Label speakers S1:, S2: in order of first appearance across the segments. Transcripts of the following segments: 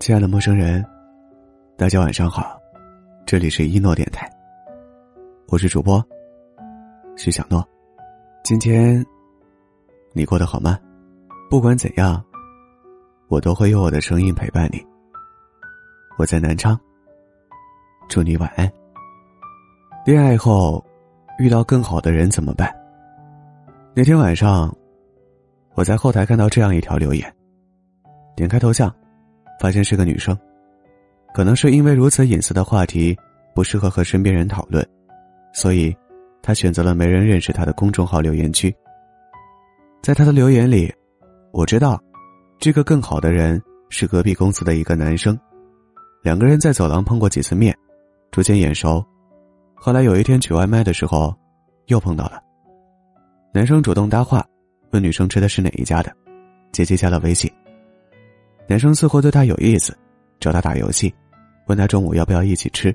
S1: 亲爱的陌生人，大家晚上好，这里是一诺电台，我是主播徐小诺。今天你过得好吗？不管怎样，我都会用我的声音陪伴你。我在南昌，祝你晚安。恋爱后遇到更好的人怎么办？那天晚上，我在后台看到这样一条留言，点开头像，发现是个女生。可能是因为如此隐私的话题不适合和身边人讨论，所以，她选择了没人认识她的公众号留言区。在她的留言里，我知道，这个更好的人是隔壁公司的一个男生，两个人在走廊碰过几次面，逐渐眼熟，后来有一天取外卖的时候，又碰到了。男生主动搭话，问女生吃的是哪一家的，姐姐加了微信。男生似乎对她有意思，找她打游戏，问她中午要不要一起吃，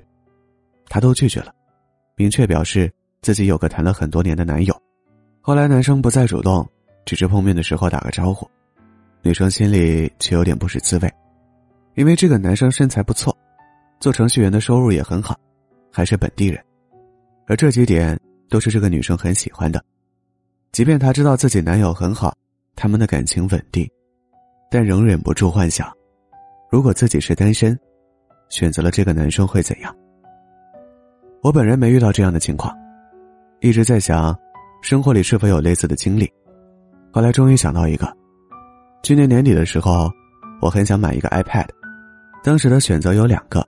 S1: 她都拒绝了，明确表示自己有个谈了很多年的男友。后来男生不再主动，只是碰面的时候打个招呼，女生心里却有点不是滋味，因为这个男生身材不错，做程序员的收入也很好，还是本地人，而这几点都是这个女生很喜欢的。即便她知道自己男友很好，他们的感情稳定，但仍忍不住幻想，如果自己是单身，选择了这个男生会怎样？我本人没遇到这样的情况，一直在想，生活里是否有类似的经历。后来终于想到一个，去年年底的时候，我很想买一个 iPad，当时的选择有两个，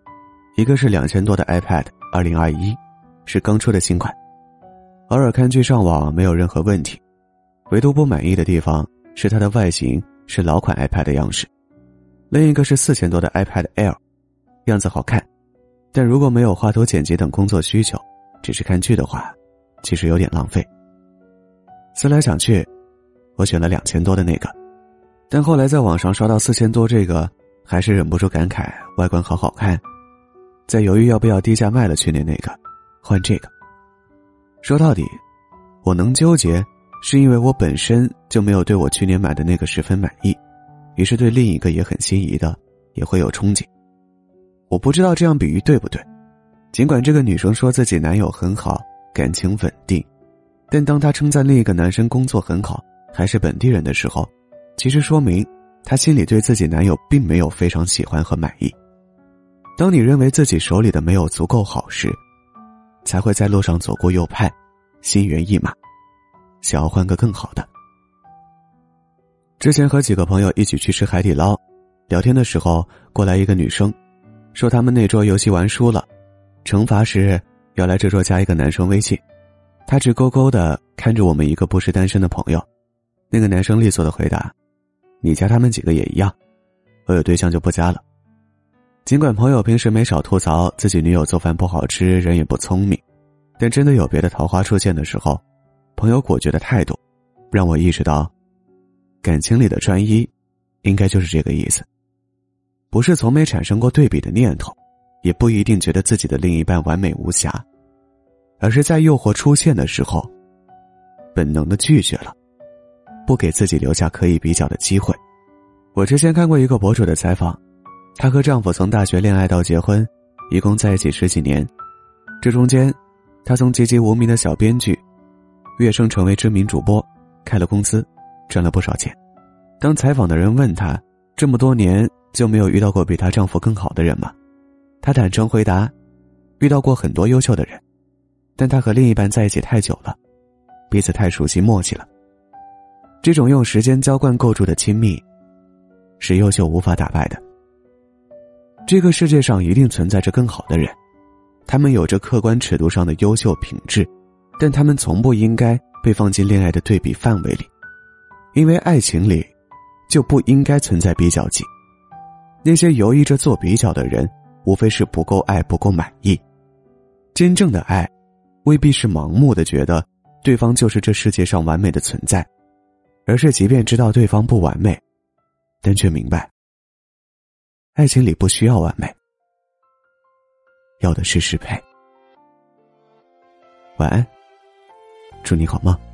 S1: 一个是两千多的 iPad 二零二一，是刚出的新款。偶尔看剧上网没有任何问题，唯独不满意的地方是它的外形是老款 iPad 的样式。另一个是四千多的 iPad Air，样子好看，但如果没有画图、剪辑等工作需求，只是看剧的话，其实有点浪费。思来想去，我选了两千多的那个，但后来在网上刷到四千多这个，还是忍不住感慨外观好好看，在犹豫要不要低价卖了去年那个，换这个。说到底，我能纠结，是因为我本身就没有对我去年买的那个十分满意，于是对另一个也很心仪的，也会有憧憬。我不知道这样比喻对不对，尽管这个女生说自己男友很好，感情稳定，但当她称赞另一个男生工作很好，还是本地人的时候，其实说明她心里对自己男友并没有非常喜欢和满意。当你认为自己手里的没有足够好时，才会在路上左顾右盼，心猿意马，想要换个更好的。之前和几个朋友一起去吃海底捞，聊天的时候过来一个女生，说他们那桌游戏玩输了，惩罚是要来这桌加一个男生微信。她直勾勾的看着我们一个不是单身的朋友，那个男生利索的回答：“你加他们几个也一样，我有对象就不加了。”尽管朋友平时没少吐槽自己女友做饭不好吃，人也不聪明，但真的有别的桃花出现的时候，朋友果决的态度，让我意识到，感情里的专一，应该就是这个意思。不是从没产生过对比的念头，也不一定觉得自己的另一半完美无瑕，而是在诱惑出现的时候，本能的拒绝了，不给自己留下可以比较的机会。我之前看过一个博主的采访。她和丈夫从大学恋爱到结婚，一共在一起十几年。这中间，她从籍籍无名的小编剧，跃升成为知名主播，开了公司，赚了不少钱。当采访的人问她，这么多年就没有遇到过比她丈夫更好的人吗？她坦诚回答，遇到过很多优秀的人，但她和另一半在一起太久了，彼此太熟悉默契了。这种用时间浇灌构筑的亲密，是优秀无法打败的。这个世界上一定存在着更好的人，他们有着客观尺度上的优秀品质，但他们从不应该被放进恋爱的对比范围里，因为爱情里就不应该存在比较级。那些犹豫着做比较的人，无非是不够爱、不够满意。真正的爱，未必是盲目的觉得对方就是这世界上完美的存在，而是即便知道对方不完美，但却明白。爱情里不需要完美，要的是适配。晚安，祝你好梦。